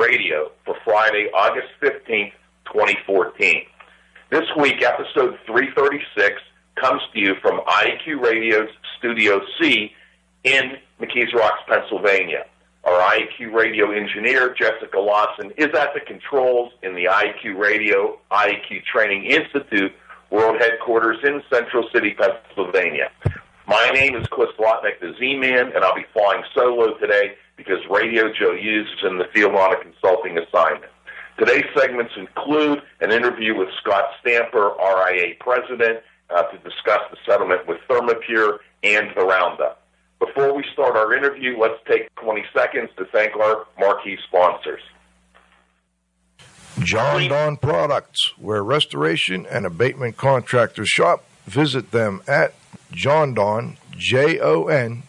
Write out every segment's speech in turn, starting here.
Radio for Friday, August 15th, 2014. This week, episode 336 comes to you from IAQ Radio's Studio C in McKees Rocks, Pennsylvania. Our IAQ radio engineer, Jessica Lawson, is at the controls in the IAQ Radio IAQ Training Institute world headquarters in Central City, Pennsylvania. My name is Cliff Zlotnick, the Z-Man, and I'll be flying solo today because Radio Joe is in the field on a consulting assignment. Today's segments include an interview with Scott Stamper, RIA President, uh, to discuss the settlement with ThermaPure and the Roundup. Before we start our interview, let's take 20 seconds to thank our marquee sponsors. Jon-Don Products, where restoration and abatement contractors shop. Visit them at jondon, J-O-N-D-O-N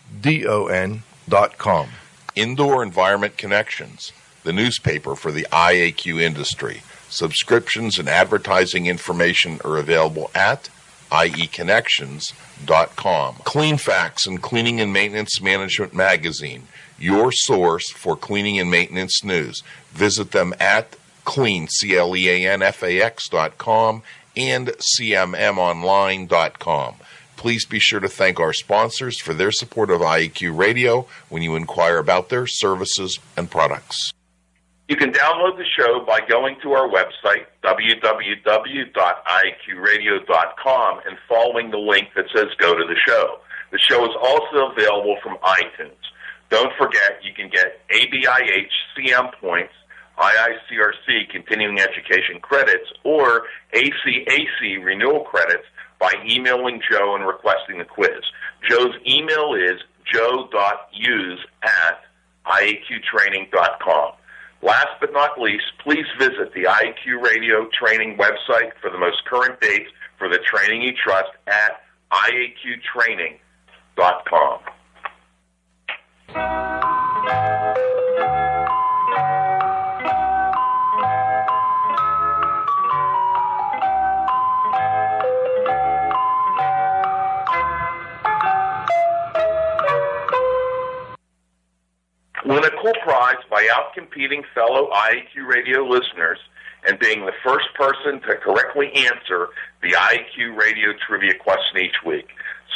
dot com. Indoor Environment Connections, the newspaper for the IAQ industry. Subscriptions and advertising information are available at ieconnections.com. Cleanfax and Cleaning and Maintenance Management Magazine, your source for cleaning and maintenance news. Visit them at clean, C-L-E-A-N-F-A-X dot com and cmmonline.com. Please be sure to thank our sponsors for their support of IAQ Radio when you inquire about their services and products. You can download the show by going to our website, www.iaqradio.com, and following the link that says Go to the Show. The show is also available from iTunes. Don't forget, you can get ABIH CM points, IICRC continuing education credits, or ACAC renewal credits by emailing Joe and requesting the quiz. Joe's email is joe.use at iaqtraining.com. Last but not least, please visit the IAQ Radio training website for the most current dates for the training you trust at iaqtraining.com. Win a cool prize by outcompeting fellow IAQ radio listeners and being the first person to correctly answer the IAQ radio trivia question each week.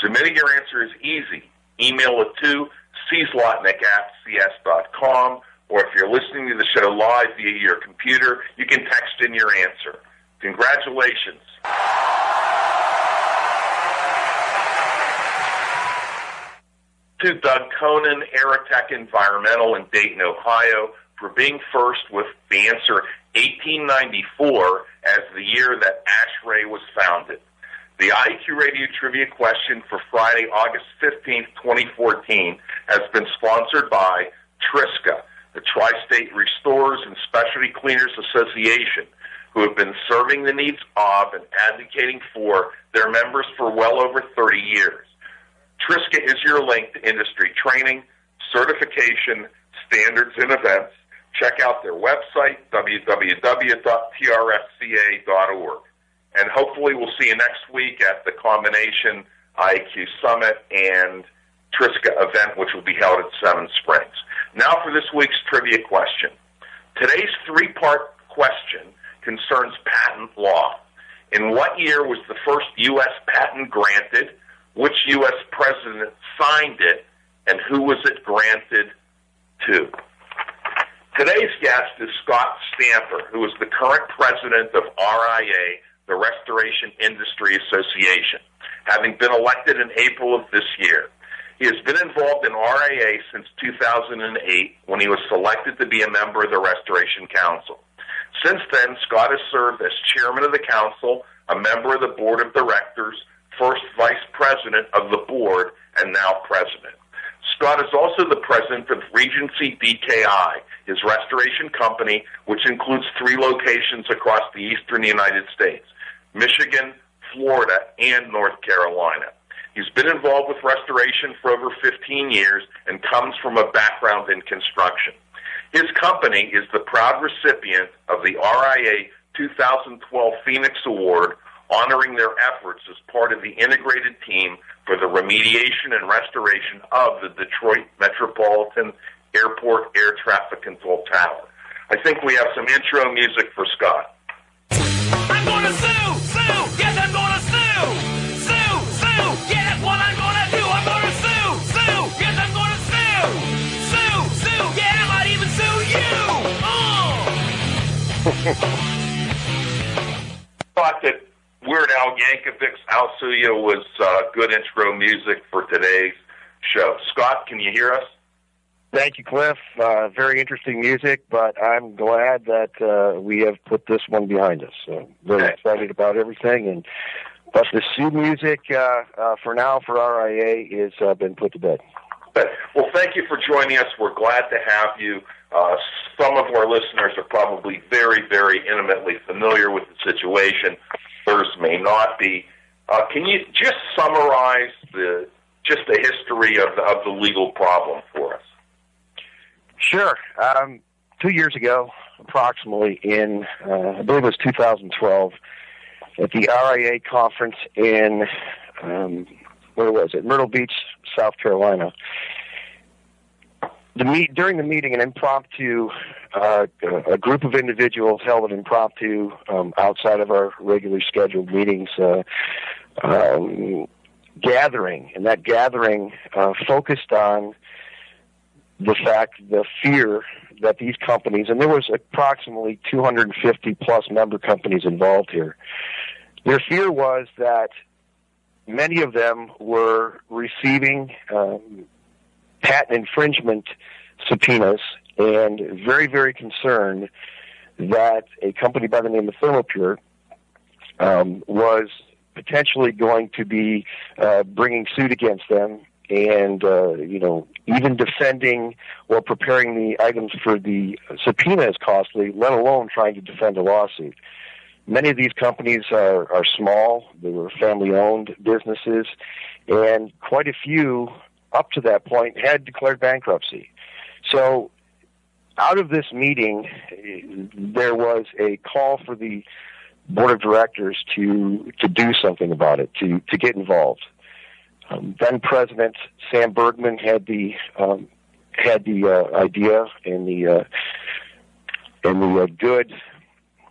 Submitting your answer is easy. Email it to cslotnick at cs.com, or if you're listening to the show live via your computer, you can text in your answer. Congratulations. To Doug Conan, Aerotech Environmental in Dayton, Ohio, for being first with the answer 1894 as the year that ASHRAE was founded. The IAQ Radio Trivia question for Friday, August 15th, 2014, has been sponsored by Triska, the Tri-State Restorers and Specialty Cleaners Association, who have been serving the needs of and advocating for their members for well over 30 years. Triska is your link to industry training, certification, standards, and events. Check out their website, www.trsca.org. And hopefully we'll see you next week at the combination IQ Summit and Triska event, which will be held at Seven Springs. Now for this week's trivia question. Today's three-part question concerns patent law. In what year was the first U.S. patent granted? Which U.S. president signed it, and who was it granted to. Today's guest is Scott Stamper, who is the current president of RIA, the Restoration Industry Association, having been elected in April of this year. He has been involved in RIA since 2008 when he was selected to be a member of the Restoration Council. Since then, Scott has served as chairman of the council, a member of the board of directors, first vice president of the board, and now president. Scott is also the president of Regency DKI, his restoration company, which includes three locations across the eastern United States Michigan, Florida, and North Carolina. He's been involved with restoration for over 15 years and comes from a background in construction. His company is the proud recipient of the RIA 2012 Phoenix Award honoring their efforts as part of the integrated team for the remediation and restoration of the Detroit Metropolitan Airport Air Traffic Control Tower. I think we have some intro music for Scott. I'm gonna sue, sue, yes, I'm gonna sue, sue, sue, yeah, that's what I'm gonna do. I'm gonna sue, sue, yes, I'm gonna sue, sue, sue, yeah, I might even sue you. Oh. thought that Weird Al Yankovic's Sue You was uh, good intro music for today's show. Scott, can you hear us? Thank you, Cliff. Uh, very interesting music, but I'm glad that uh, we have put this one behind us. So really Okay. excited about everything, and but the Sue music uh, uh, for now for RIA is uh, been put to bed. But, well, thank you for joining us. We're glad to have you. Uh, some of our listeners are probably very, very intimately familiar with the situation. Others may not be. Uh, can you just summarize the just the history of the, of the legal problem for us? Sure. Um, two years ago, approximately in uh, I believe it was 2012, at the RIA conference in um, where was it? Myrtle Beach, South Carolina. The meet during the meeting, an impromptu, uh, a group of individuals held an impromptu um, outside of our regularly scheduled meetings uh, um, gathering, and that gathering uh, focused on the fact, the fear that these companies, and there was approximately 250 plus member companies involved here. Their fear was that many of them were receiving um, patent infringement subpoenas and very, very concerned that a company by the name of ThermaPure um, was potentially going to be uh, bringing suit against them and uh, you know even defending or preparing the items for the subpoena is costly, let alone trying to defend a lawsuit. Many of these companies are, are small; they were family-owned businesses, and quite a few up to that point had declared bankruptcy. So, out of this meeting, there was a call for the board of directors to to do something about it, to to get involved. Um, then President Sam Bergman had the um, had the uh, idea and the uh, and the uh, good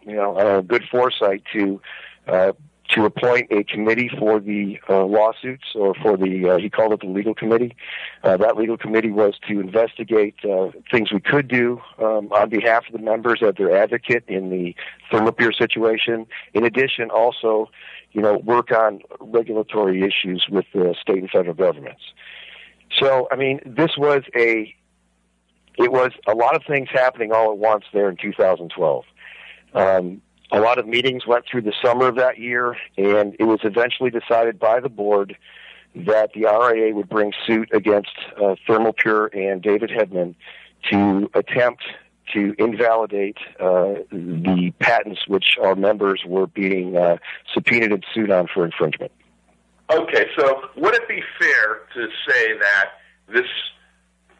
you know uh, good foresight to uh, to appoint a committee for the uh, lawsuits or for the uh, he called it the legal committee. Uh, that legal committee was to investigate uh, things we could do um, on behalf of the members as their advocate in the ThermaPure situation. In addition, also you know, work on regulatory issues with the state and federal governments. So, I mean, this was a, it was a lot of things happening all at once there in 2012. Um, a lot of meetings went through the summer of that year, and it was eventually decided by the board that the RIA would bring suit against uh, ThermaPure and David Hedman to attempt to invalidate uh, the patents which our members were being uh, subpoenaed and sued on for infringement. Okay, so would it be fair to say that this,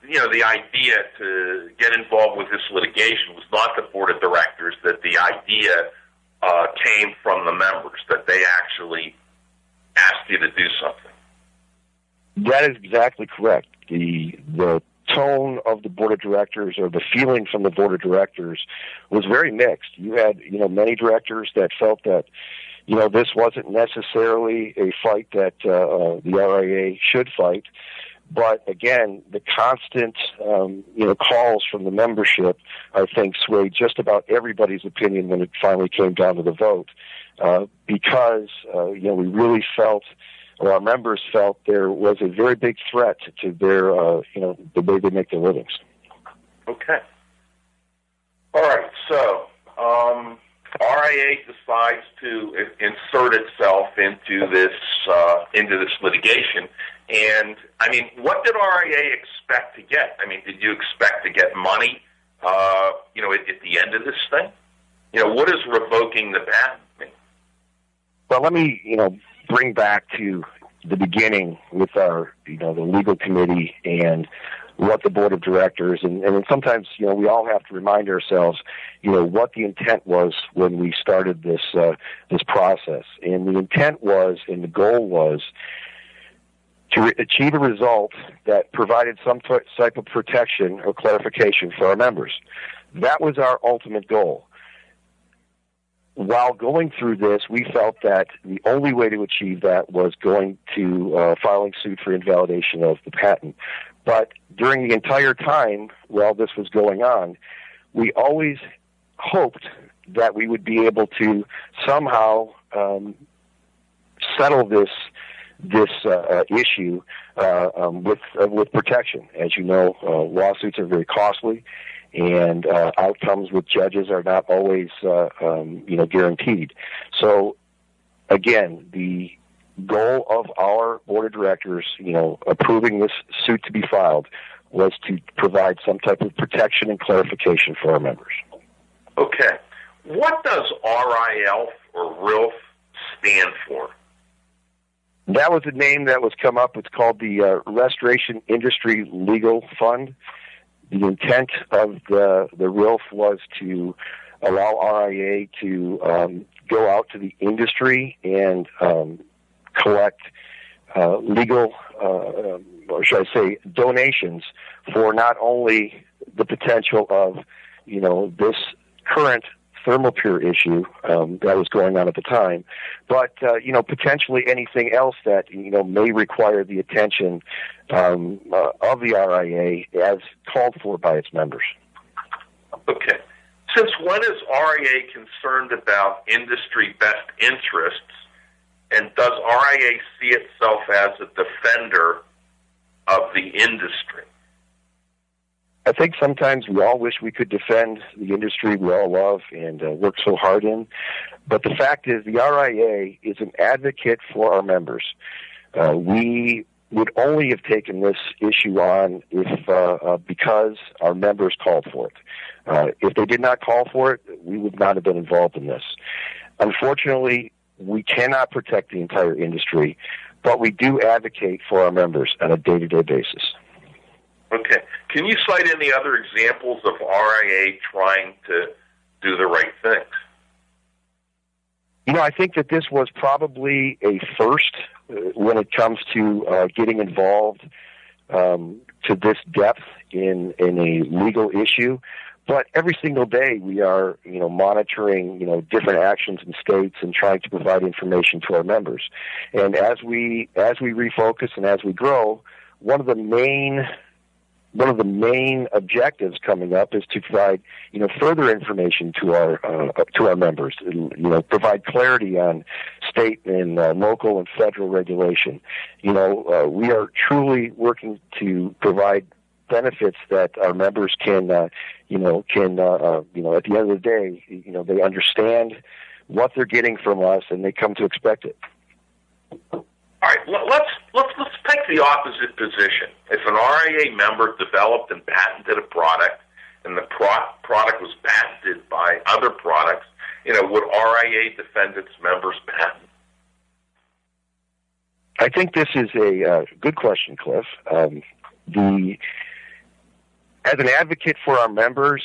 you know, the idea to get involved with this litigation was not the board of directors, that the idea uh, came from the members, that they actually asked you to do something? That is exactly correct. The the tone of the board of directors or the feeling from the board of directors was very mixed. You had, you know, many directors that felt that, you know, this wasn't necessarily a fight that uh, uh, the RIA should fight. But again, the constant, um, you know, calls from the membership, I think, swayed just about everybody's opinion when it finally came down to the vote, uh, because uh, you know we really felt or our members felt there was a very big threat to their, uh, you know, the way they make their livings. Okay. All right. So um, RIA decides to insert itself into this uh, into this litigation, and I mean, what did RIA expect to get? I mean, did you expect to get money? Uh, you know, at, at the end of this thing, you know, what is revoking the patent mean? Well, let me, you know, bring back to the beginning with our, you know, the legal committee and what the board of directors and, and sometimes you know we all have to remind ourselves you know what the intent was when we started this uh, this process. And the intent was and the goal was to re- achieve a result that provided some type of protection or clarification for our members. That was our ultimate goal. While going through this, we felt that the only way to achieve that was going to uh, filing suit for invalidation of the patent. But during the entire time while this was going on, we always hoped that we would be able to somehow um, settle this this uh, uh issue uh, um, with uh, with protection. As you know, uh, lawsuits are very costly, and uh, outcomes with judges are not always um, you know guaranteed. So, again, the goal of our board of directors, you know, approving this suit to be filed was to provide some type of protection and clarification for our members. Okay. What does RIL or RILF stand for? That was a name that was come up. It's called the uh, Restoration Industry Legal Fund. The intent of the the RILF was to allow RIA to um, go out to the industry and um, collect uh, legal, uh, or should I say, donations for not only the potential of, you know, this current ThermaPure issue um, that was going on at the time, but uh, you know potentially anything else that you know may require the attention um, uh, of the RIA as called for by its members. Okay. Since when is RIA concerned about industry best interests and does RIA see itself as a defender of the industry? I think sometimes we all wish we could defend the industry we all love and uh, work so hard in. But the fact is, the RIA is an advocate for our members. Uh, we would only have taken this issue on if uh, uh, because our members called for it. Uh, if they did not call for it, we would not have been involved in this. Unfortunately, we cannot protect the entire industry, but we do advocate for our members on a day to day basis. Okay. Can you cite any other examples of RIA trying to do the right things? You know, I think that this was probably a first uh, when it comes to uh, getting involved um, to this depth in in a legal issue. But every single day we are, you know, monitoring, you know, different actions in states and trying to provide information to our members. And as we as we refocus and as we grow, one of the main one of the main objectives coming up is to provide you know further information to our uh, to our members you know provide clarity on state and uh, local and federal regulation you know uh, we are truly working to provide benefits that our members can, uh, you know, can, uh, uh, you know, at the end of the day, you know, they understand what they're getting from us and they come to expect it. All right, let's let's let's take the opposite position. If an RIA member developed and patented a product, and the pro- product was patented by other products, you know, would RIA defend its members' patent? I think this is a uh, good question, Cliff. Um, the as an advocate for our members,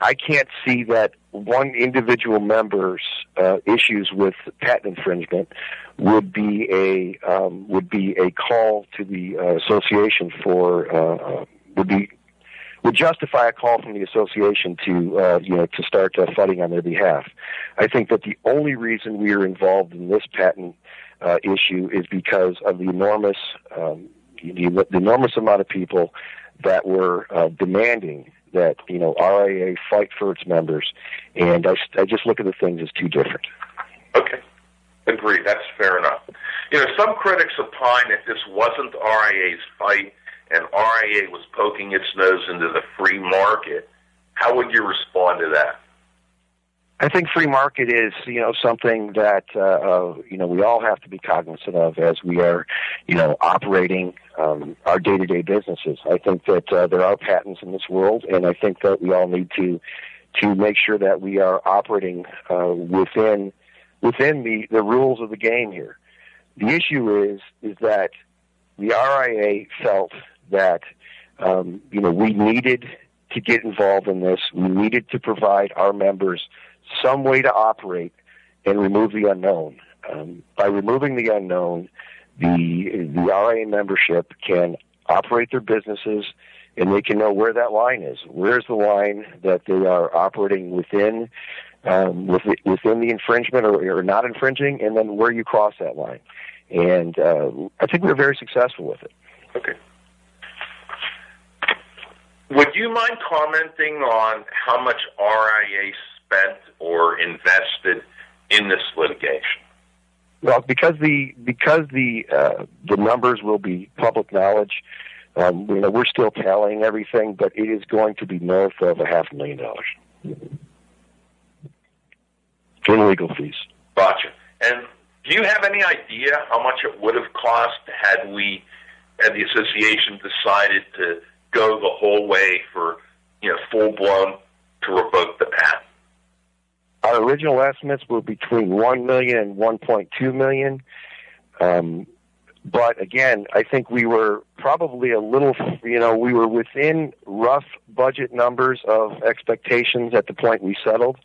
I can't see that one individual member's uh, issues with patent infringement would be a um, would be a call to the uh, association for uh, uh would be would justify a call from the association to uh, you know to start uh, fighting on their behalf. I think that the only reason we are involved in this patent issue is because of the enormous um, the, the enormous amount of people that were uh, demanding that you know RIA fight for its members, and I, I just look at the things as two different. Okay, agree. That's fair enough. You know, some critics opine that this wasn't RIA's fight and RIA was poking its nose into the free market, how would you respond to that? I think free market is, you know, something that uh, uh, you know we all have to be cognizant of as we are, you know, operating um, our day-to-day businesses. I think that uh, there are patents in this world, and I think that we all need to to make sure that we are operating uh, within within the the rules of the game here. The issue is is that the RIA felt that um, you know, we needed to get involved in this. We needed to provide our members some way to operate and remove the unknown. Um, by removing the unknown, the the RIA membership can operate their businesses and they can know where that line is. Where's the line that they are operating within um, within the infringement or, or not infringing, and then where you cross that line. And uh, I think we're very successful with it. Okay. Would you mind commenting on how much RIA spent or invested in this litigation? Well, because the because the uh, the numbers will be public knowledge, um, you know, we're still tallying everything, but it is going to be north of a half a million dollars in legal fees. Gotcha. And do you have any idea how much it would have cost had we, had the association decided to go the whole way for, you know, full blown to revoke the patent? Our original estimates were between one million and one point two million. Um, but again, I think we were probably a little, you know, we were within rough budget numbers of expectations at the point we settled.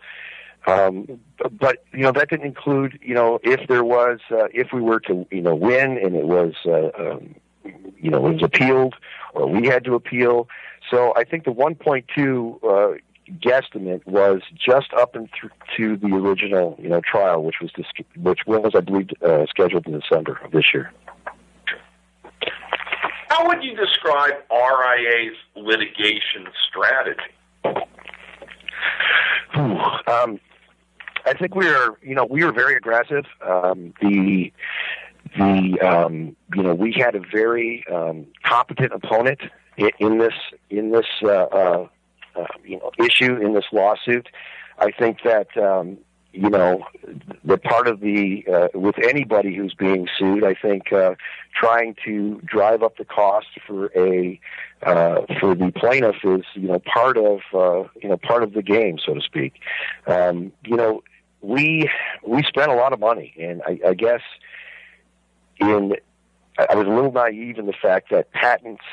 Um, but you know that didn't include you know if there was uh, if we were to you know win and it was uh, um, you know it was appealed or we had to appeal. So I think the 1.2 uh, guesstimate was just up and th- to the original you know trial, which was dis- which was I believe uh, scheduled in December of this year. How would you describe RIA's litigation strategy? Um, I think we are, you know, we were very aggressive. Um, the the um, you know we had a very um, competent opponent in, in this in this uh, uh, uh, you know issue in this lawsuit. I think that um, you know the part of the uh, with anybody who's being sued. I think uh, trying to drive up the cost for a uh, for the plaintiff is you know part of uh, you know part of the game, so to speak. Um, you know we we spent a lot of money, and I, I guess in I was a little naive in the fact that patents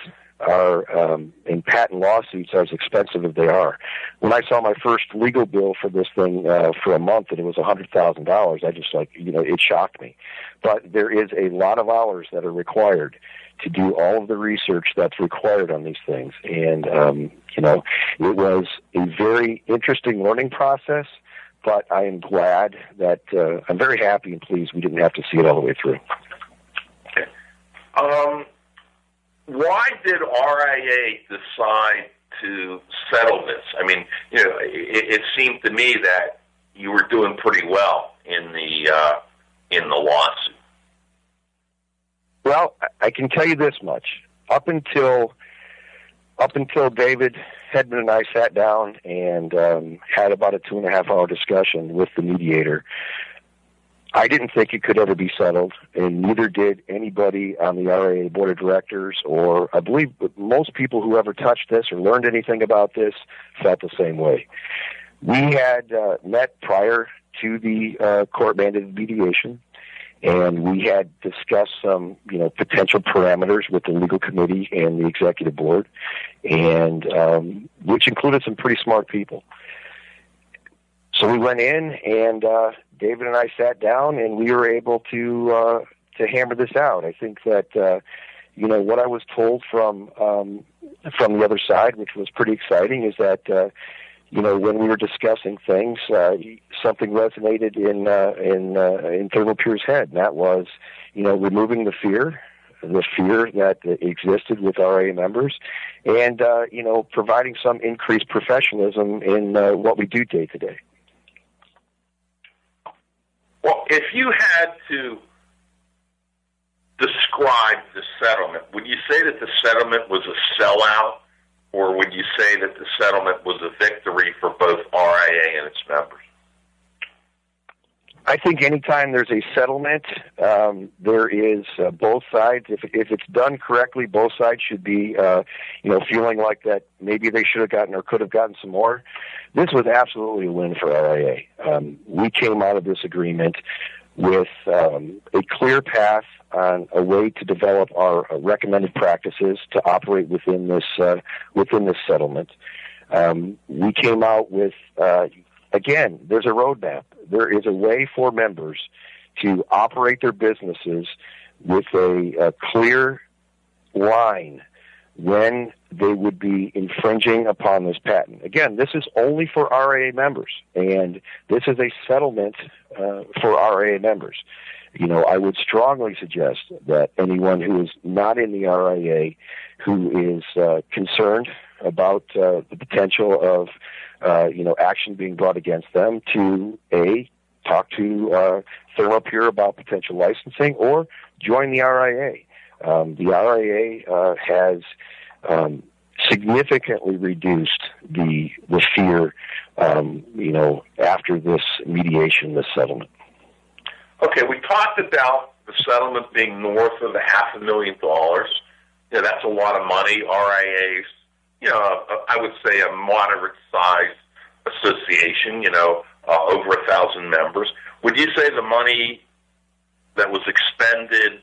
are um, and patent lawsuits are as expensive as they are. When I saw my first legal bill for this thing uh, for a month and it was a hundred thousand dollars, I just like you know it shocked me. But there is a lot of hours that are required to do all of the research that's required on these things, and um, you know it was a very interesting learning process but I am glad that uh, I'm very happy and pleased we didn't have to see it all the way through. Um, why did RIA decide to settle this? I mean, you know, it, it seemed to me that you were doing pretty well in the uh, in the lawsuit. Well, I can tell you this much: up until up until David Hedman and I sat down and um, had about a two and a half hour discussion with the mediator. I didn't think it could ever be settled, and neither did anybody on the RIA board of directors, or I believe most people who ever touched this or learned anything about this felt the same way. We had uh, met prior to the uh, court mandated mediation and we had discussed some, you know, potential parameters with the legal committee and the executive board, and um, which included some pretty smart people. So we went in, and uh, David and I sat down, and we were able to uh, to hammer this out. I think that uh, you know what I was told from um, from the other side, which was pretty exciting, is that uh, you know, when we were discussing things, uh, something resonated in uh, in uh, in ThermaPure's head, and that was, you know, removing the fear, the fear that existed with RA members, and uh, you know, providing some increased professionalism in uh, what we do day to day. Well, if you had to describe the settlement, would you say that the settlement was a sellout? or would you say that the settlement was a victory for both RIA and its members? I think anytime there's a settlement, um, there is uh, both sides. If if it's done correctly, both sides should be, uh, you know, feeling like that maybe they should have gotten or could have gotten some more. This was absolutely a win for RIA. Um, we came out of this agreement with um, a clear path on a way to develop our uh, recommended practices to operate within this uh, within this settlement. Um, we came out with uh, again. There's a roadmap. There is a way for members to operate their businesses with a, a clear line when they would be infringing upon this patent. Again, this is only for RIA members, and this is a settlement uh, for RIA members. You know, I would strongly suggest that anyone who is not in the RIA, who is uh, concerned about uh, the potential of, uh, you know, action being brought against them, to a talk to uh, ThermaPure about potential licensing, or join the RIA. Um, the RIA uh, has um, significantly reduced the the fear, um, you know, after this mediation, this settlement. Okay, we talked about the settlement being north of a half a million dollars. Yeah, that's a lot of money. RIAs, you know, I would say a moderate sized association, you know, uh, over a thousand members. Would you say the money that was expended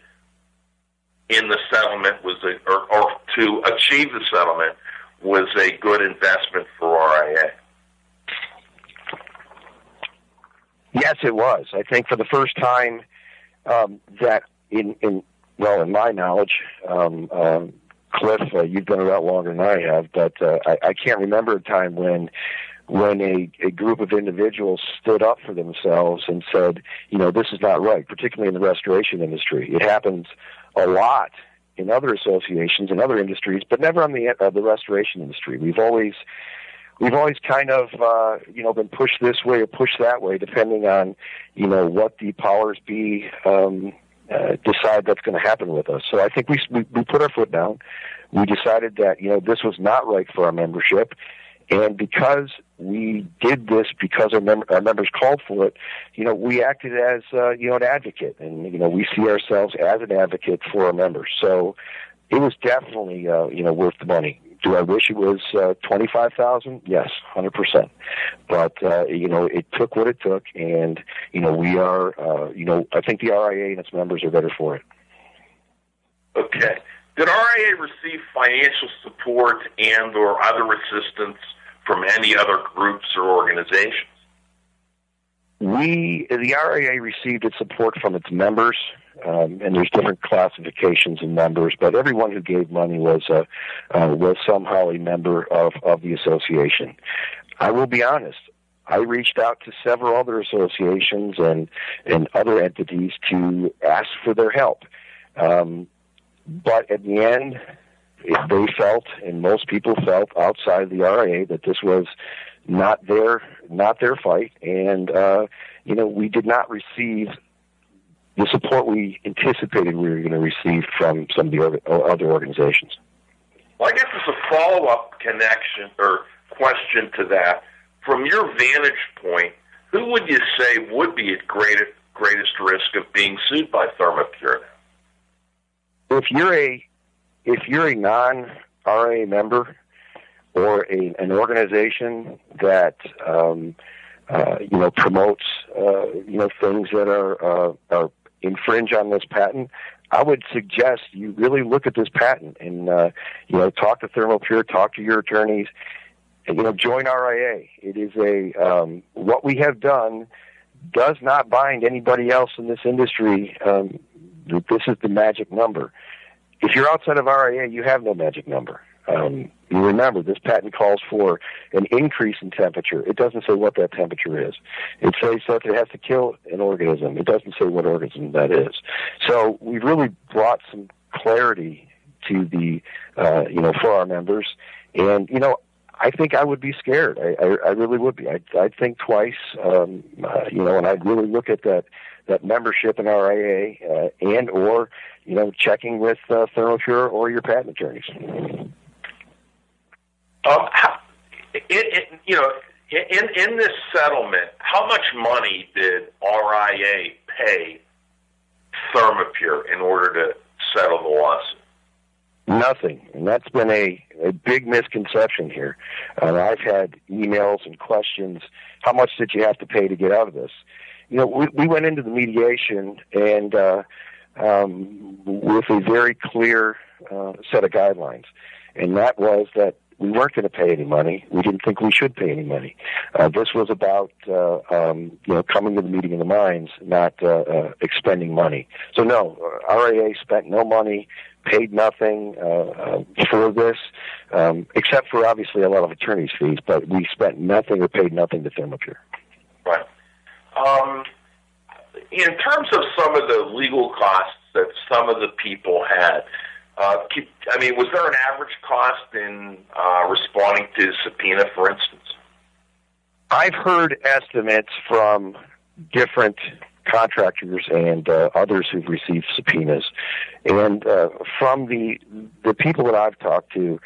in the settlement was a, or, or to achieve the settlement was a good investment for RIA? Yes, it was. I think for the first time um, that in, in well, in my knowledge, um, um, Cliff, uh, you've been around longer than I have, but uh, I, I can't remember a time when when a, a group of individuals stood up for themselves and said, you know, this is not right, particularly in the restoration industry. It happens a lot in other associations and other industries, but never on the uh, the restoration industry. We've always we've always kind of uh, you know been pushed this way or pushed that way, depending on you know what the powers be um, uh, decide that's going to happen with us. So I think we, we we put our foot down. We decided that you know this was not right for our membership, and because we did this because our, mem- our members called for it, you know, we acted as uh, you know an advocate, and you know we see ourselves as an advocate for our members. So it was definitely uh, you know worth the money. Do I wish it was uh, twenty five thousand? Yes, hundred percent. But uh, you know, it took what it took, and you know, we are uh, you know, I think the RIA and its members are better for it. Okay. Did RIA receive financial support and or other assistance from any other groups or organizations? We, the RIA, received its support from its members, um, and there's different classifications and members, but everyone who gave money was uh, uh, was somehow a member of of the association. I will be honest. I reached out to several other associations and and other entities to ask for their help, um, but at the end, they felt, and most people felt outside the RIA, that this was not their not their fight, and uh, you know we did not receive the support we anticipated we were going to receive from some of the other organizations. Well, I guess it's a follow up connection or question to that, from your vantage point, who would you say would be at greatest greatest risk of being sued by ThermaPure? If you're a if you're a non RA member or a, an organization that um, uh, you know promotes uh, you know things that are, uh, are infringe on this patent, I would suggest you really look at this patent and uh, you know talk to ThermaPure, talk to your attorneys, and you know join RIA. It is a um, what we have done does not bind anybody else in this industry. Um, this is the magic number if you're outside of RIA, you have no magic number. Um, you remember this patent calls for an increase in temperature. It doesn't say what that temperature is. It says that it has to kill an organism. It doesn't say what organism that is. So we've really brought some clarity to the, uh, you know, for our members. And you know, I think I would be scared. I, I, I really would be. I'd, I'd think twice, um, uh, you know, and I'd really look at that that membership in RIA uh, and or you know checking with uh, ThermaPure or your patent attorneys. Um, how, it, it, you know, in in this settlement, how much money did RIA pay ThermaPure in order to settle the lawsuit? Nothing, and that's been a, a big misconception here. Uh, I've had emails and questions. How much did you have to pay to get out of this? you know, we, we went into the mediation and uh, um, with a very clear uh, set of guidelines, and that was that we weren't going to pay any money. We didn't think we should pay any money. Uh, this was about uh, um, you know coming to the meeting of the minds, not uh, uh, expending money. So no, uh, RAA spent no money, paid nothing uh, uh, for this, um, except for obviously a lot of attorney's fees. But we spent nothing or paid nothing to ThermaPure. Right. Um, in terms of some of the legal costs that some of the people had, uh, I mean, was there an average cost in uh, responding to subpoena, for instance? I've heard estimates from different contractors and uh, others who've received subpoenas, and uh, from the the people that I've talked to,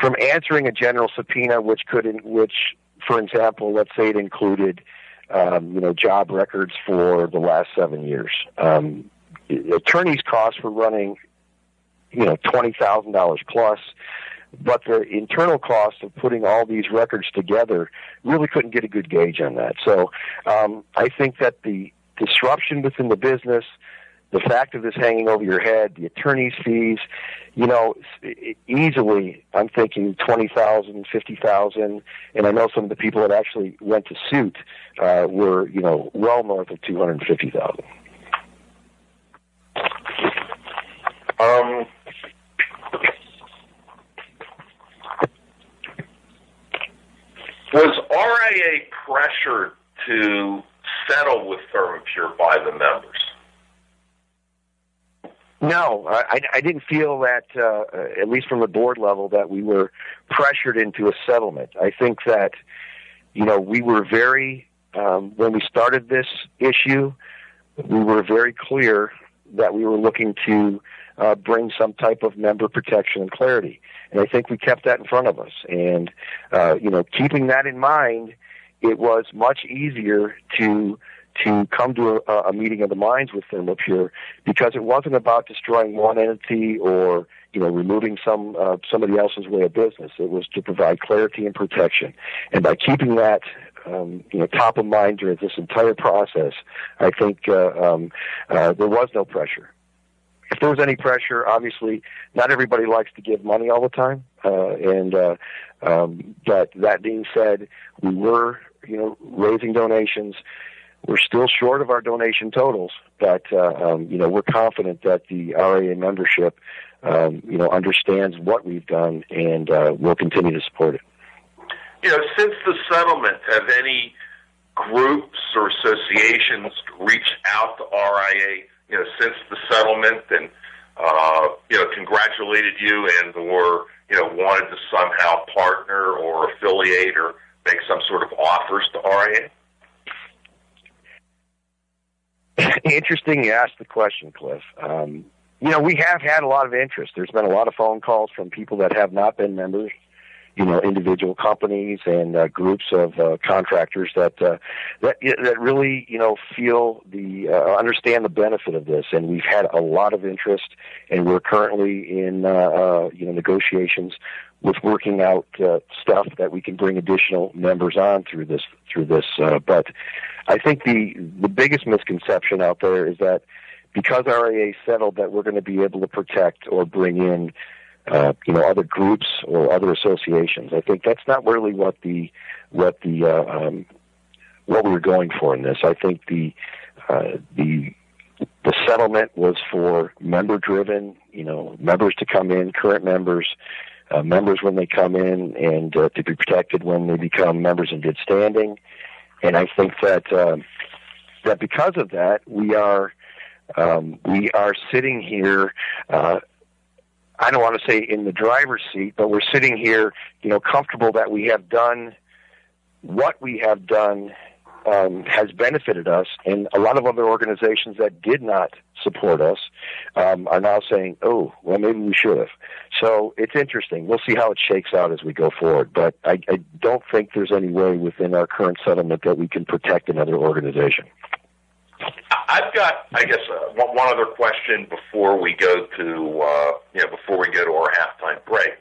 from answering a general subpoena, which could, in, which, for example, let's say it included, um, you know, job records for the last seven years. Um, attorneys' costs for running, you know, twenty thousand dollars plus but the internal cost of putting all these records together really couldn't get a good gauge on that. So um, I think that the disruption within the business, the fact of this hanging over your head, the attorney's fees, you know, easily I'm thinking twenty thousand, fifty thousand, and I know some of the people that actually went to suit uh, were, you know, well north of two hundred fifty thousand. Um, was RIA pressured to settle with ThermaPure by the members? No, I, I didn't feel that, uh, at least from the board level, that we were pressured into a settlement. I think that, you know, we were very, um, when we started this issue, we were very clear that we were looking to uh, bring some type of member protection and clarity. And I think we kept that in front of us. And, uh, you know, keeping that in mind, it was much easier to to come to a, a meeting of the minds with ThermaPure because it wasn't about destroying one entity or you know removing some uh, somebody else's way of business. It was to provide clarity and protection, and by keeping that um, you know top of mind during this entire process, I think uh, um, uh, there was no pressure. If there was any pressure, obviously, not everybody likes to give money all the time, uh, and uh, um, but that being said, we were you know raising donations. We're still short of our donation totals, but uh, um, you know we're confident that the RAA membership, um, you know, understands what we've done and uh, will continue to support it. You know, since the settlement, have any groups or associations reached out to RIA? You know, since the settlement, and uh, you know, congratulated you, and or you know, wanted to somehow partner or affiliate or make some sort of offers to RIA. Interesting you asked the question, Cliff. Um, you know, we have had a lot of interest. There's been a lot of phone calls from people that have not been members, you know, individual companies and uh, groups of uh, contractors that uh, that that really, you know, feel the uh, understand the benefit of this. And we've had a lot of interest, and we're currently in uh, uh, you know negotiations with working out uh, stuff that we can bring additional members on through this through this. Uh, but I think the the biggest misconception out there is that because RAA settled that we're going to be able to protect or bring in uh, you know other groups or other associations. I think that's not really what the what the uh, um, what we were going for in this. I think the uh, the the settlement was for member driven. You know, members to come in, current members. Uh, members when they come in and uh, to be protected when they become members in good standing, and I think that uh, that because of that we are um, we are sitting here. Uh, I don't want to say in the driver's seat, but we're sitting here, you know, comfortable that we have done what we have done um, has benefited us, and a lot of other organizations that did not support us um, are now saying, "Oh, well, maybe we should have." So it's interesting. We'll see how it shakes out as we go forward, but I, I don't think there's any way within our current settlement that we can protect another organization. I've got, I guess, uh, one one other question before we go to, uh, you know, before we go to our halftime break.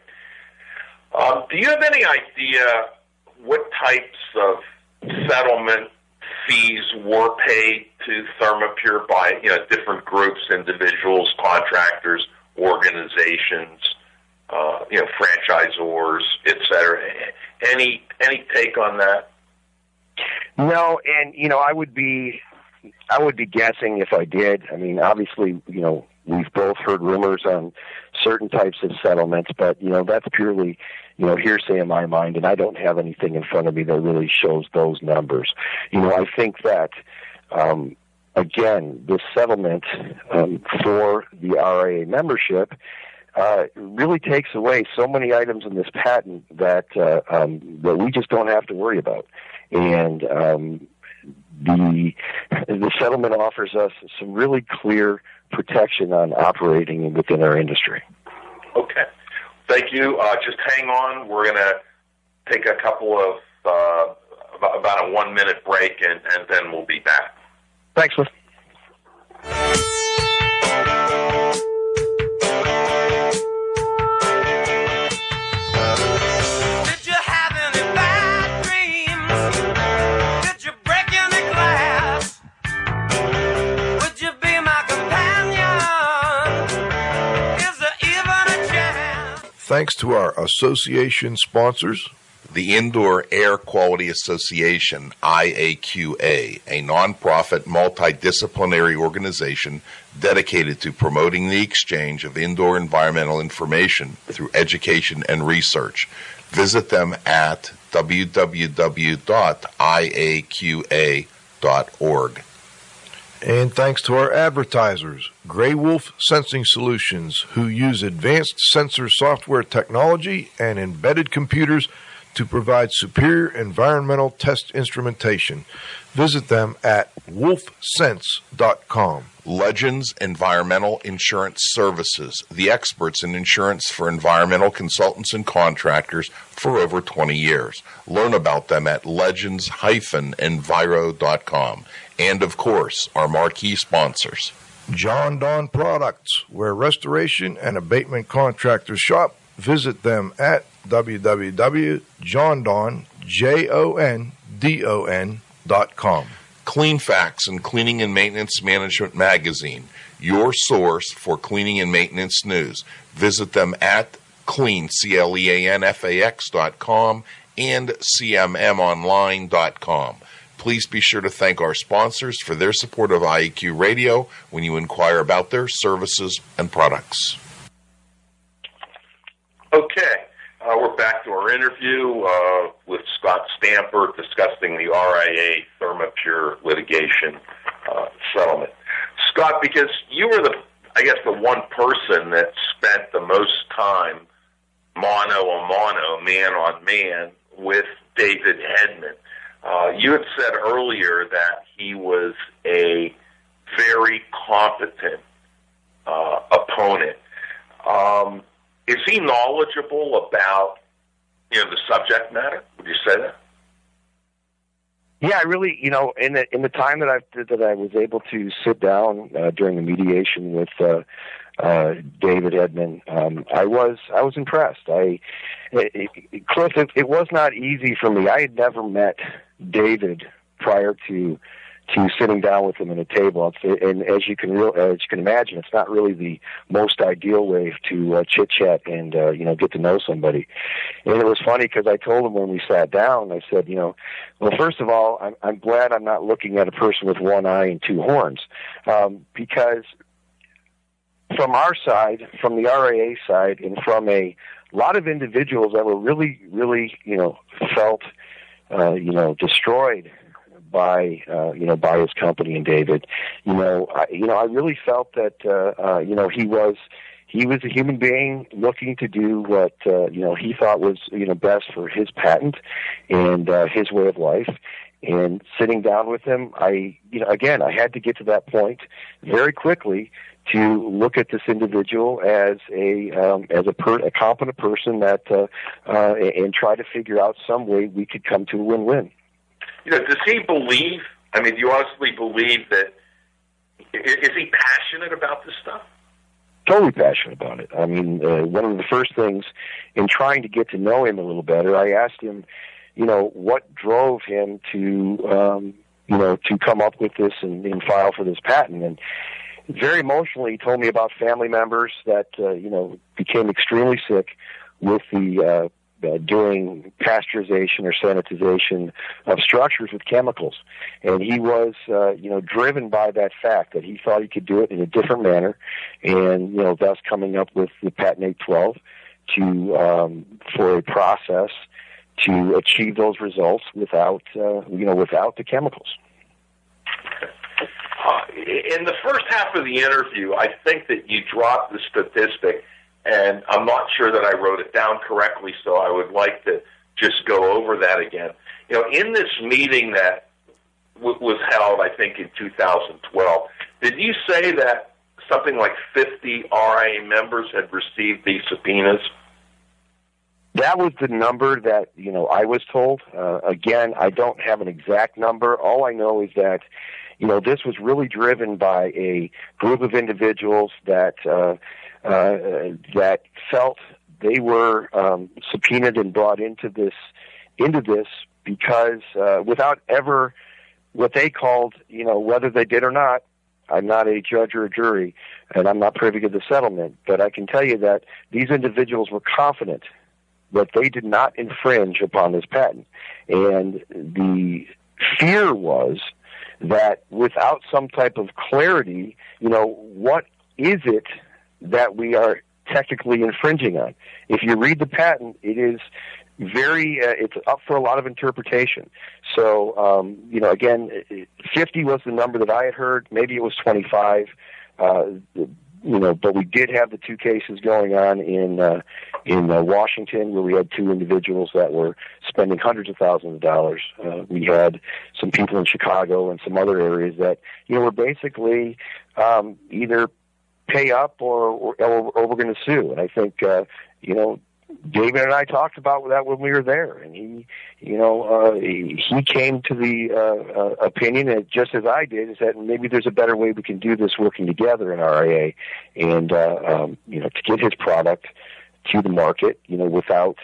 Um, do you have any idea what types of settlement fees were paid to ThermaPure by you know different groups, individuals, contractors, organizations, uh, you know, franchisors, et cetera. Any any take on that? No, and you know, I would be, I would be guessing if I did. I mean, obviously, you know, we've both heard rumors on certain types of settlements, but you know, that's purely, you know, hearsay in my mind, and I don't have anything in front of me that really shows those numbers. You know, I think that. Um, again, this settlement um, for the RIA membership uh, really takes away so many items in this patent that uh, um, that we just don't have to worry about and um, the the settlement offers us some really clear protection on operating within our industry. Okay, thank you. Uh, just hang on. We're going to take a couple of uh, about, about a one minute break, and, and then we'll be back. Thanks, Liz. Thanks to our association sponsors, The Indoor Air Quality Association, IAQA, a nonprofit multidisciplinary organization dedicated to promoting the exchange of indoor environmental information through education and research. Visit them at www.iaqa.org. and thanks to our advertisers, Grey Wolf Sensing Solutions, who use advanced sensor software technology and embedded computers to provide superior environmental test instrumentation. Visit them at wolfsense.com. Legends Environmental Insurance Services, the experts in insurance for environmental consultants and contractors for over 20 years. Learn about them at legends-enviro.com. And of course, our marquee sponsors. Jon-Don Products, where restoration and abatement contractors shop. Visit them at www.jondon.com. Clean Facts and Cleaning and Maintenance Management Magazine, your source for cleaning and maintenance news. Visit them at clean, C-L-E-A-N-F-A-X dot com and cmmonline.com. Please be sure to thank our sponsors for their support of IAQ Radio when you inquire about their services and products. Okay, uh, we're back to our interview uh, with Scott Stamper discussing the RIA ThermaPure litigation uh, settlement. Scott, because you were the, I guess, the one person that spent the most time mono a mono, man on man, with David Hedman. Uh, you had said earlier that he was a very competent uh, opponent. Um, is he knowledgeable about you know the subject matter? Would you say that? Yeah, I really, you know, in the in the time that I that I was able to sit down uh, during the mediation with uh, uh, David Hedman, um, I was I was impressed. I, it, it, Cliff, it, it was not easy for me. I had never met David prior to to sitting down with him at a table. It's, and as you can real, as you can imagine, it's not really the most ideal way to uh, chit chat and uh, you know get to know somebody. And it was funny because I told him when we sat down, I said, you know, well, first of all, I'm, I'm glad I'm not looking at a person with one eye and two horns, um, because from our side, from the RAA side, and from a lot of individuals that were really, really, you know, felt, uh, you know, destroyed by uh, you know by his company and David. You know, I, you know, I really felt that uh, uh, you know he was he was a human being looking to do what uh, you know he thought was you know best for his patent and uh, his way of life. And sitting down with him, I you know again I had to get to that point very quickly to look at this individual as a um, as a, per, a competent person that uh, uh, and try to figure out some way we could come to a win-win. You know, does he believe? I mean, do you honestly believe that? Is he passionate about this stuff? totally passionate about it. I mean, uh, one of the first things in trying to get to know him a little better, I asked him, you know, what drove him to, um, you know, to come up with this and, and file for this patent. And very emotionally, he told me about family members that uh, you know became extremely sick with the uh, uh, doing pasteurization or sanitization of structures with chemicals. And he was, uh, you know, driven by that fact that he thought he could do it in a different manner, and you know, thus coming up with the Patent 812 to um, for a process to achieve those results without, uh, you know, without the chemicals. Uh, in the first half of the interview, I think that you dropped the statistic and I'm not sure that I wrote it down correctly, so I would like to just go over that again. You know, in this meeting that w- was held, I think in 2012, did you say that something like 50 RIA members had received these subpoenas? That was the number that you know I was told. Uh, again, I don't have an exact number. All I know is that you know this was really driven by a group of individuals that uh, uh, that felt they were um, subpoenaed and brought into this into this because uh, without ever what they called, you know, whether they did or not. I'm not a judge or a jury, and I'm not privy to the settlement, but I can tell you that these individuals were confident that they did not infringe upon this patent. And the fear was that without some type of clarity, you know, what is it that we are technically infringing on. If you read the patent, it is very uh, it's up for a lot of interpretation. So um, you know, again, 50 was the number that I had heard. Maybe it was 25. Uh, you know, but we did have the two cases going on in uh, in uh, Washington where we had two individuals that were spending hundreds of thousands of dollars. Uh, we had some people in Chicago and some other areas that you know were basically um, either pay up or or, or we're going to sue. And I think uh, you know David and I talked about that when we were there, and he, you know, uh, he, came to the uh, uh, opinion that just as I did is that maybe there's a better way we can do this working together in RIA, and uh, um, you know, to get his product to the market, you know, without,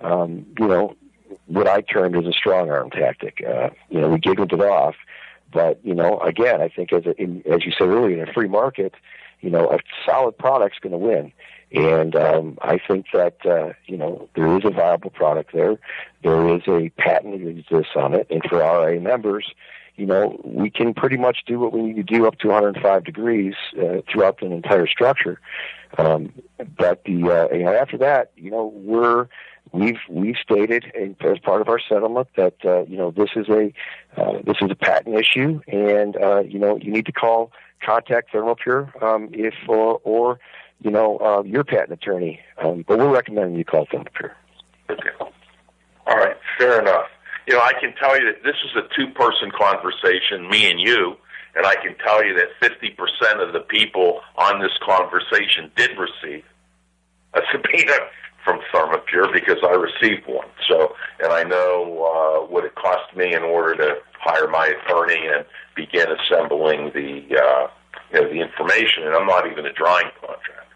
um, you know, what I termed as a strong arm tactic. Uh, you know, we giggled it off, but you know, again, I think as a, in, as you said earlier, in a free market you know, a solid product's going to win. And um, I think that uh, you know there is a viable product there. There is a patent that exists on it, and for RA members, you know, we can pretty much do what we need to do up to 105 degrees uh, throughout an entire structure. Um, but the uh, after that, you know, we're we've we've stated as part of our settlement that uh, you know this is a uh, this is a patent issue, and uh, you know you need to call contact ThermaPure um, if or, or you know uh, your patent attorney. Um, but we're recommending you call ThermaPure. Okay. All right. Fair enough. You know, I can tell you that this is a two-person conversation, me and you, and I can tell you that 50% of the people on this conversation did receive a subpoena from ThermaPure because I received one. So, and I know uh, what it cost me in order to hire my attorney and begin assembling the uh, you know, the information. And I'm not even a drawing contract.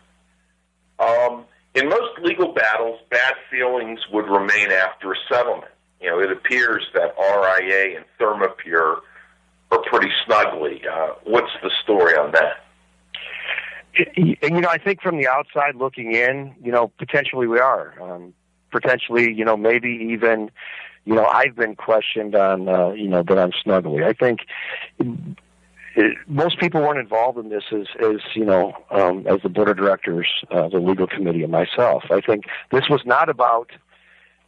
Um, in most legal battles, bad feelings would remain after a settlement. You know, it appears that RIA and ThermaPure are pretty snugly. Uh, what's the story on that? you know, I think from the outside looking in, you know, potentially we are. Um, potentially, you know, maybe even, you know, I've been questioned on, uh, you know, that I'm snuggly. I think it, most people weren't involved in this as, as you know, um, as the board of directors, uh, the legal committee, and myself. I think this was not about.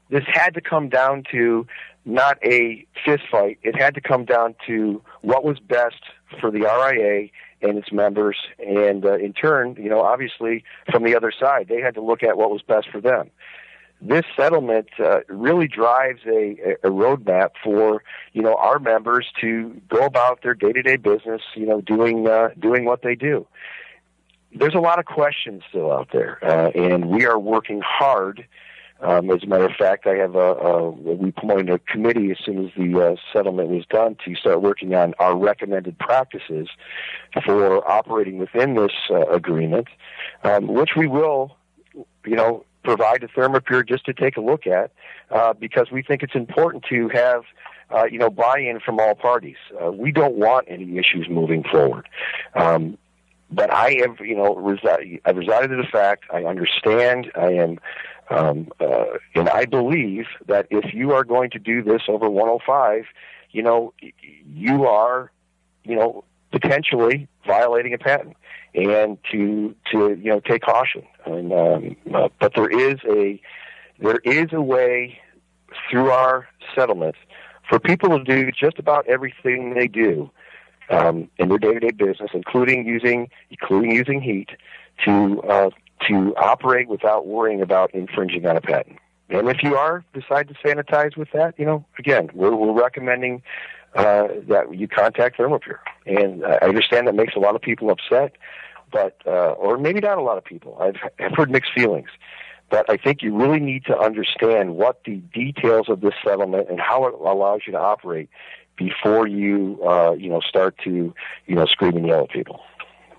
This had to come down to not a fist fight. It had to come down to what was best for the RIA and its members, and uh, in turn, you know, obviously from the other side, they had to look at what was best for them. This settlement uh, really drives a, a roadmap for you know our members to go about their day to day business, you know, doing uh, doing what they do. There's a lot of questions still out there, uh, and we are working hard um, as a matter of fact, I have a, a we appointed a committee as soon as the uh, settlement was done to start working on our recommended practices for operating within this uh, agreement, um, which we will, you know, provide to ThermaPure just to take a look at uh, because we think it's important to have uh, you know buy-in from all parties. Uh, we don't want any issues moving forward. Um, but I have, you know, resi- I've resided to the fact. I understand. I am, um, uh, and I believe that if you are going to do this over 105, you know, you are, you know, potentially violating a patent, and to to you know take caution. And um, uh, but there is a there is a way through our settlement for people to do just about everything they do um, in their day-to-day business, including using including using heat to uh, to operate without worrying about infringing on a patent. And if you are decide to sanitize with that, you know, again, we're, we're recommending uh, that you contact ThermaPure. And I understand that makes a lot of people upset, but uh, or maybe not a lot of people. I've, I've heard mixed feelings. But I think you really need to understand what the details of this settlement and how it allows you to operate before you, uh, you know, start to, you know, scream and yell at people.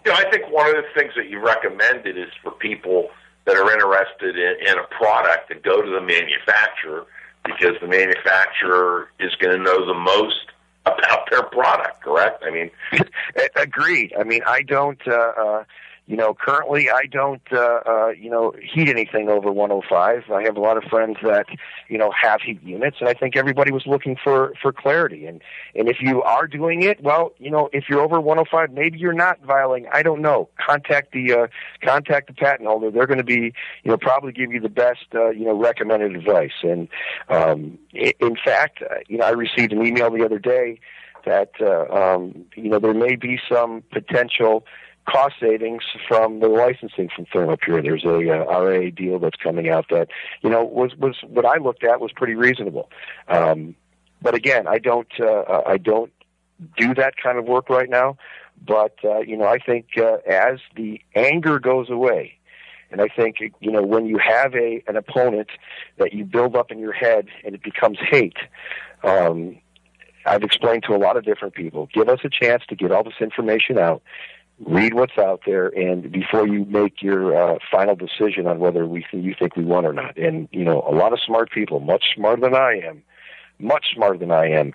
Know, I think one of the things that you recommended is for people that are interested in, in a product to go to the manufacturer because the manufacturer is going to know the most about their product. Correct? I mean, agreed. I mean, I don't. Uh, uh, you know, currently I don't, uh, uh, you know, heat anything over 105. I have a lot of friends that, you know, have heat units, and I think everybody was looking for for clarity. And and if you are doing it, well, you know, if you're over 105, maybe you're not violating. I don't know. Contact the uh, contact the patent holder. They're going to be, you know, probably give you the best, uh, you know, recommended advice. And um, in fact, uh, you know, I received an email the other day that, uh, um, you know, there may be some potential cost savings from the licensing from ThermaPure. There's a uh, RA deal that's coming out that you know was was what I looked at was pretty reasonable. Um, but again, I don't uh, I don't do that kind of work right now. But uh, you know, I think uh, as the anger goes away, and I think you know when you have a an opponent that you build up in your head and it becomes hate. Um, I've explained to a lot of different people. Give us a chance to get all this information out read what's out there, and before you make your uh, final decision on whether we you think we won or not. And you know, a lot of smart people, much smarter than I am, much smarter than I am,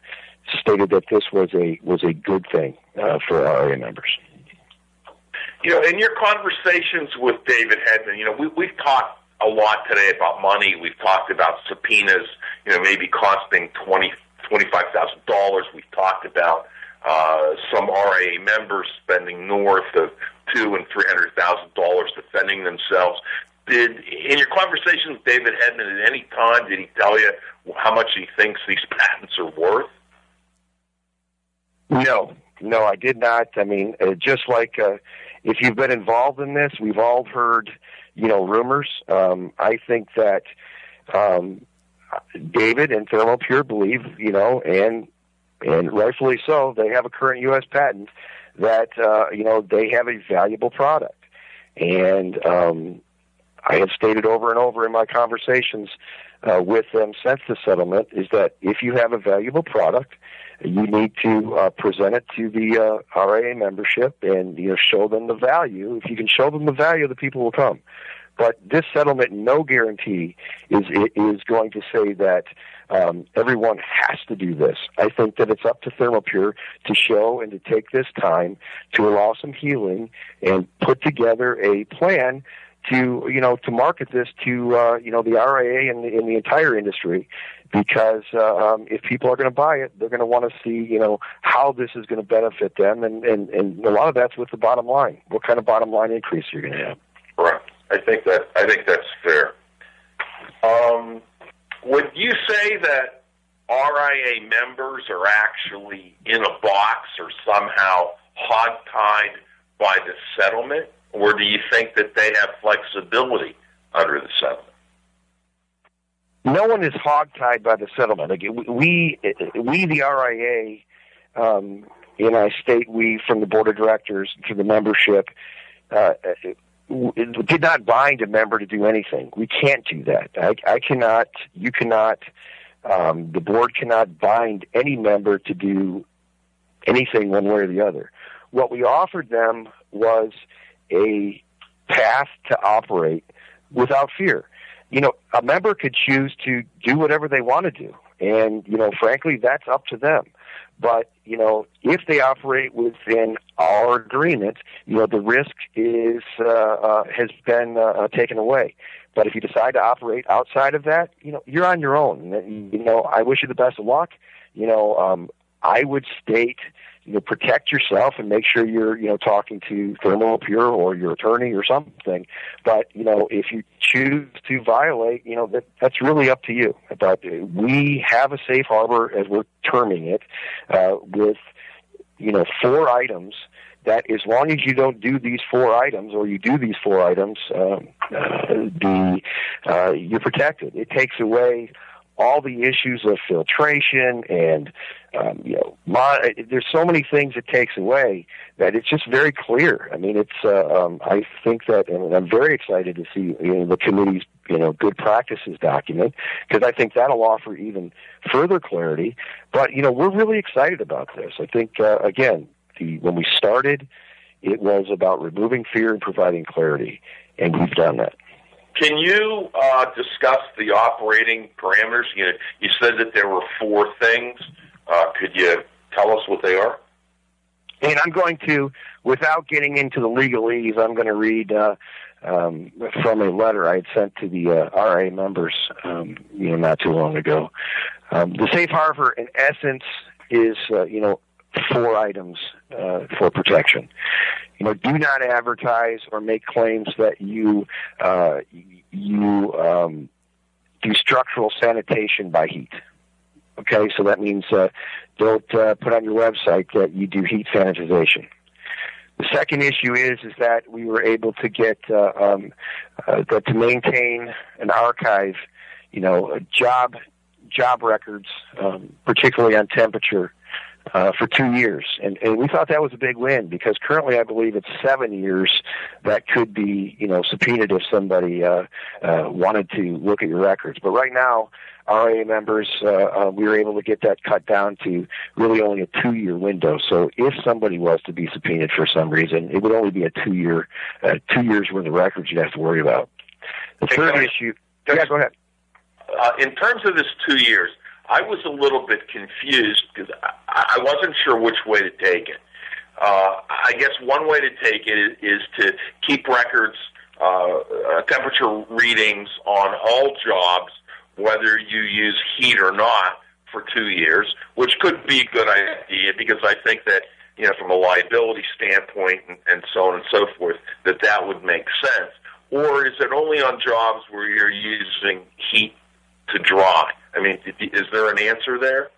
stated that this was a was a good thing uh, for RA members. You know, in your conversations with David Hedman, you know, we, we've talked a lot today about money. We've talked about subpoenas, you know, maybe costing twenty twenty five thousand dollars. We've talked about uh, some RA members spending north of two and three hundred thousand dollars defending themselves. Did in your conversation with David Hedman at any time did he tell you how much he thinks these patents are worth? No, no, I did not. I mean, uh, just like uh, if you've been involved in this, we've all heard, you know, rumors. Um, I think that um, David and ThermaPure believe, you know, and and rightfully so, they have a current U.S. patent that uh, you know they have a valuable product, and um, I have stated over and over in my conversations uh, with them since the settlement is that if you have a valuable product, you need to uh, present it to the uh, RAA membership and you know show them the value. If you can show them the value, the people will come. But this settlement, no guarantee, is is going to say that um, everyone has to do this. I think that it's up to ThermaPure to show and to take this time to allow some healing and put together a plan to you know to market this to uh, you know the RIA and the, in the entire industry because uh, um, if people are going to buy it, they're going to want to see you know how this is going to benefit them, and, and and a lot of that's with the bottom line. What kind of bottom line increase you're going to have? I think that I think that's fair. Um, would you say that RIA members are actually in a box or somehow hogtied by the settlement, or do you think that they have flexibility under the settlement? No one is hogtied by the settlement. Like we, we the RIA, um, and I state we from the board of directors to the membership, uh, did not bind a member to do anything. We can't do that. I, I cannot. You cannot. Um, the board cannot bind any member to do anything one way or the other. What we offered them was a path to operate without fear. you know, a member could choose to do whatever they want to do. And, you know, frankly, that's up to them. But, you know, if they operate within our agreement, you know, the risk is, uh, uh, has been, uh, uh, taken away. But if you decide to operate outside of that, you know, you're on your own. You know, I wish you the best of luck. You know, um, I would state, you know, protect yourself and make sure you're, you know, talking to ThermaPure or your attorney or something. But, you know, if you choose to violate, you know, that, that's really up to you. But we have a safe harbor, as we're terming it, uh, with, you know, four items that as long as you don't do these four items or you do these four items, um, uh, the, uh, you're protected. It takes away all the issues of filtration and um, you know mon- there's so many things it takes away that it's just very clear. I mean it's uh, um, i think that and i'm very excited to see you know the committee's you know good practices document because i think that'll offer even further clarity. But you know we're really excited about this. I think uh, again the when we started it was about removing fear and providing clarity and we've done that Can you uh, discuss the operating parameters? You know, you said that there were four things. Uh, could you tell us what they are? And I'm going to, without getting into the legalese, I'm going to read uh, um, from a letter I had sent to the uh, RA members, um, you know, not too long ago. Um, the safe harbor, in essence, is uh, you know four items uh, for protection. You know, do not advertise or make claims that you uh, you um, do structural sanitation by heat. Okay, so that means uh, don't uh, put on your website that you do heat sanitization. The second issue is is that we were able to get uh, um, uh, that to maintain an archive, you know, job job records, um, particularly on temperature, uh, for two years, and, and we thought that was a big win because currently I believe it's seven years that could be you know subpoenaed if somebody uh, uh, wanted to look at your records. But right now, RA members, uh, uh, we were able to get that cut down to really only a two-year window. So if somebody was to be subpoenaed for some reason, it would only be a two-year, uh, two years worth of records you'd have to worry about. The third issue, yeah, go ahead. Uh, in terms of this two years, I was a little bit confused because I, I wasn't sure which way to take it. Uh, I guess one way to take it is, to keep records, uh, uh, temperature readings on all jobs, whether you use heat or not, for two years, which could be a good idea because I think that you know from a liability standpoint and, and so on and so forth that that would make sense. Or is it only on jobs where you're using heat to dry? I mean, is there an answer there?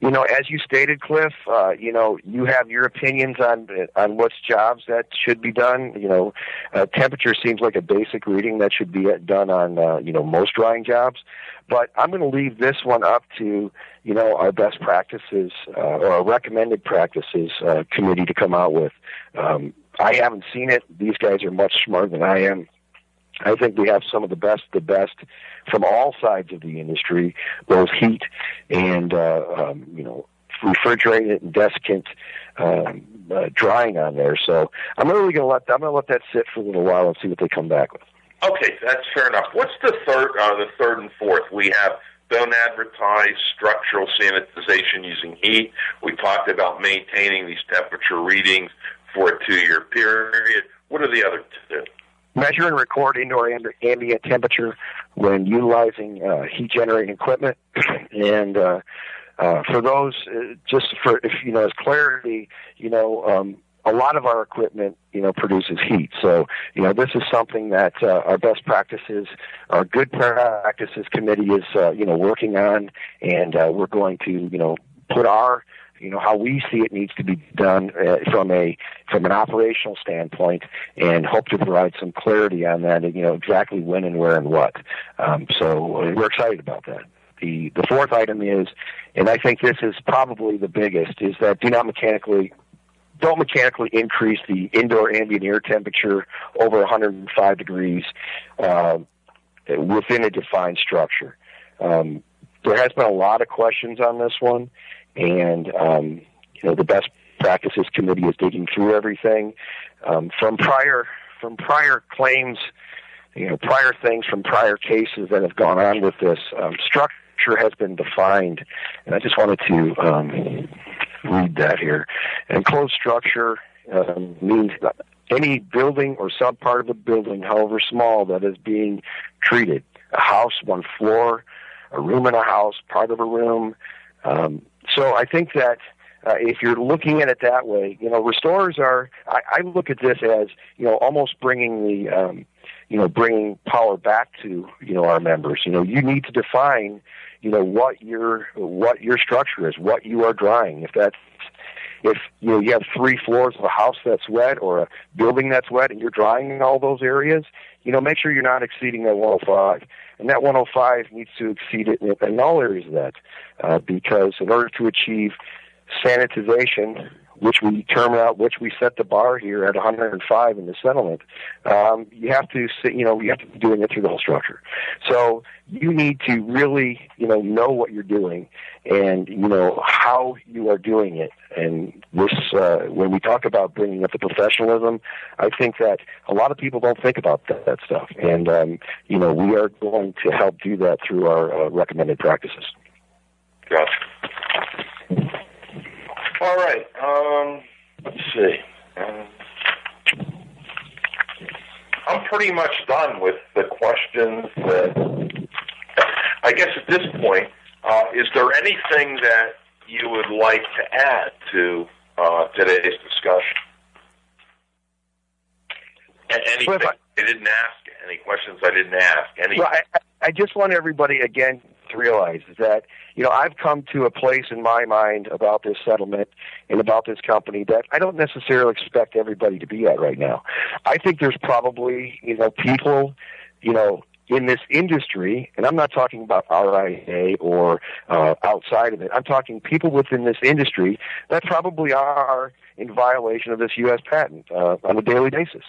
you know, as you stated, Cliff, uh, you know, you have your opinions on on what's jobs that should be done. You know, uh, temperature seems like a basic reading that should be done on uh, you know most drying jobs. But I'm going to leave this one up to you know our best practices uh, or our recommended practices uh, committee to come out with. Um, I haven't seen it. These guys are much smarter than I am. I think we have some of the best, the best from all sides of the industry, both heat and uh, um, you know refrigerated and desiccant um, uh, drying on there. So I'm really going to let I'm going to let that sit for a little while and see what they come back with. Okay, that's fair enough. What's the third? Uh, the third and fourth, we have don't advertise structural sanitization using heat. We talked about maintaining these temperature readings for a two-year period. What are the other two? Measure and record indoor amb- ambient temperature when utilizing uh, heat generating equipment, and uh, uh, for those, uh, just for if you know as clarity, you know. Um, a lot of our equipment, you know, produces heat. So, you know, this is something that uh, our best practices, our good practices committee is, uh, you know, working on, and uh, we're going to, you know, put our, you know, how we see it needs to be done uh, from a from an operational standpoint, and hope to provide some clarity on that, you know, exactly when and where and what. Um, so uh, we're excited about that. The the fourth item is, and I think this is probably the biggest, is that do not mechanically don't mechanically increase the indoor ambient air temperature over 105 degrees uh, within a defined structure. Um, there has been a lot of questions on this one, and um, you know the best practices committee is digging through everything um, from prior from prior claims you know prior things from prior cases that have gone on with this um, structure has been defined, and I just wanted to um, read that here. Enclosed structure um, means any building or subpart of a building, however small, that is being treated. A house, one floor, a room in a house, part of a room. Um, so I think that uh, if you're looking at it that way, you know, restorers are. I, I look at this as you know almost bringing the um, you know bringing power back to you know our members. You know, you need to define you know what your what your structure is, what you are drawing. If that's if you know you have three floors of a house that's wet or a building that's wet and you're drying in all those areas, you know, make sure you're not exceeding that 105. And that 105 needs to exceed it in, in all areas of that, uh, because in order to achieve sanitization, which we determine out, which we set the bar here at 105 in the settlement, um, you have to, you know, you have to be doing it through the whole structure. So you need to really, you know, know what you're doing and you know how you are doing it. And this, uh, when we talk about bringing up the professionalism, I think that a lot of people don't think about that, that stuff. And um, you know, we are going to help do that through our uh, recommended practices. Gotcha. All right. Um, let's see. Um, I'm pretty much done with the questions that. I guess at this point, uh, is there anything that you would like to add to uh, today's discussion? Anything Well, I- I didn't ask? Any questions I didn't ask? Any? Well, I, I just want everybody again to realize is that you know I've come to a place in my mind about this settlement and about this company that I don't necessarily expect everybody to be at right now. I think there's probably you know people you know in this industry, and I'm not talking about RIA or uh, outside of it. I'm talking people within this industry that probably are in violation of this U.S. patent uh, on a daily basis.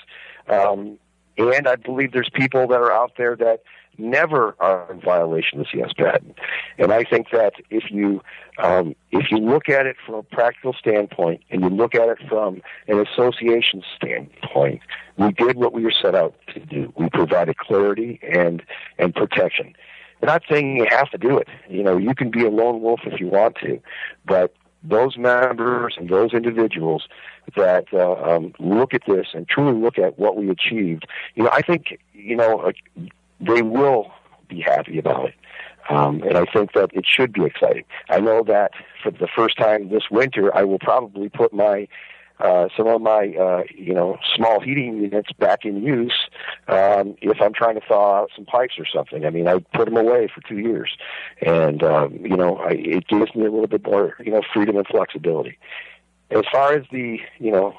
Um, and I believe there's people that are out there that never are in violation of the CS patent. And I think that if you um, if you look at it from a practical standpoint and you look at it from an association standpoint, we did what we were set out to do. We provided clarity and and protection. I'm not saying you have to do it. You know, you can be a lone wolf if you want to, but those members and those individuals that uh, um, look at this and truly look at what we achieved, you know, I think you know uh, they will be happy about it. Um, and I think that it should be exciting. I know that for the first time this winter, I will probably put my uh, some of my uh, you know small heating units back in use um, if I'm trying to thaw out some pipes or something. I mean, I put them away for two years, and um, you know I, it gives me a little bit more you know freedom and flexibility. As far as the you know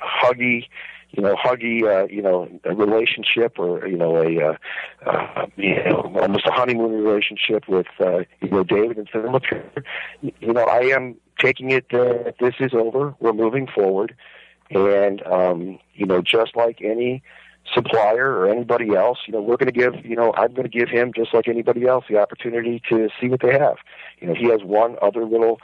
huggy you know, huggy, uh, you know, a relationship or, you know, a, uh, uh, you know, almost a honeymoon relationship with, uh, you know, David and saying, look, you know, I am taking it that this is over. We're moving forward. And, um, you know, just like any supplier or anybody else, you know, we're going to give, you know, I'm going to give him just like anybody else the opportunity to see what they have. You know, he has one other little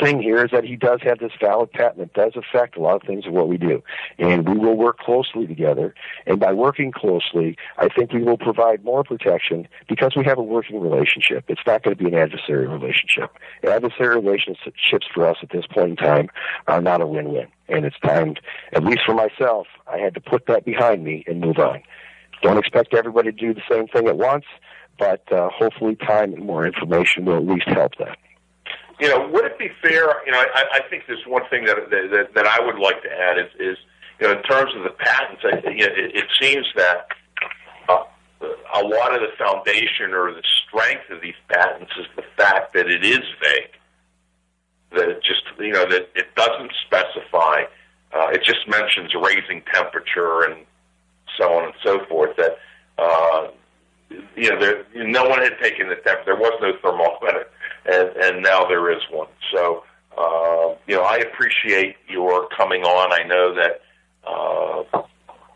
thing here is that he does have this valid patent that does affect a lot of things of what we do. And we will work closely together. And by working closely, I think we will provide more protection because we have a working relationship. It's not going to be an adversary relationship. Adversary relationships for us at this point in time are not a win-win. And it's time, at least for myself, I had to put that behind me and move on. Don't expect everybody to do the same thing at once, but uh, hopefully time and more information will at least help that you know, would it be fair? You know, I, I think there's one thing that, that that I would like to add is, is you know, in terms of the patents, I, you know, it, it seems that uh, a lot of the foundation or the strength of these patents is the fact that it is vague. That it just, you know, that it doesn't specify. Uh, it just mentions raising temperature and so on and so forth. That uh, you know, there, no one had taken the temperature. There was no thermometer and and now there is one. So uh, you know, I appreciate your coming on. I know that uh,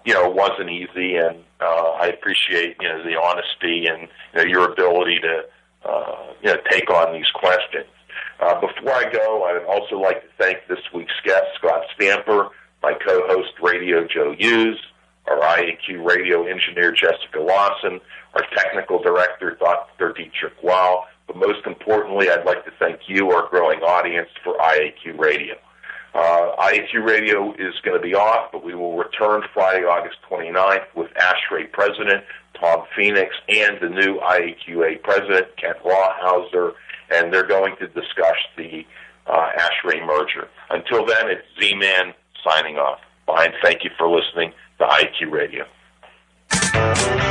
you know it wasn't easy, and uh, I appreciate you know the honesty and you know, your ability to uh, you know take on these questions. Uh, before I go, I would also like to thank this week's guest, Scott Stamper, my co-host Radio Joe Hughes, our IAQ radio engineer Jessica Lawson, our technical director Dr. Dietrich Weil, but most importantly, I'd like to thank you, our growing audience, for IAQ Radio. Uh, IAQ Radio is going to be off, but we will return Friday, August 29th with ASHRAE President Tom Phoenix and the new IAQA President, Kent Rawhouser, and they're going to discuss the uh, ASHRAE merger. Until then, it's Z-Man signing off. Bye, and thank you for listening to IAQ Radio.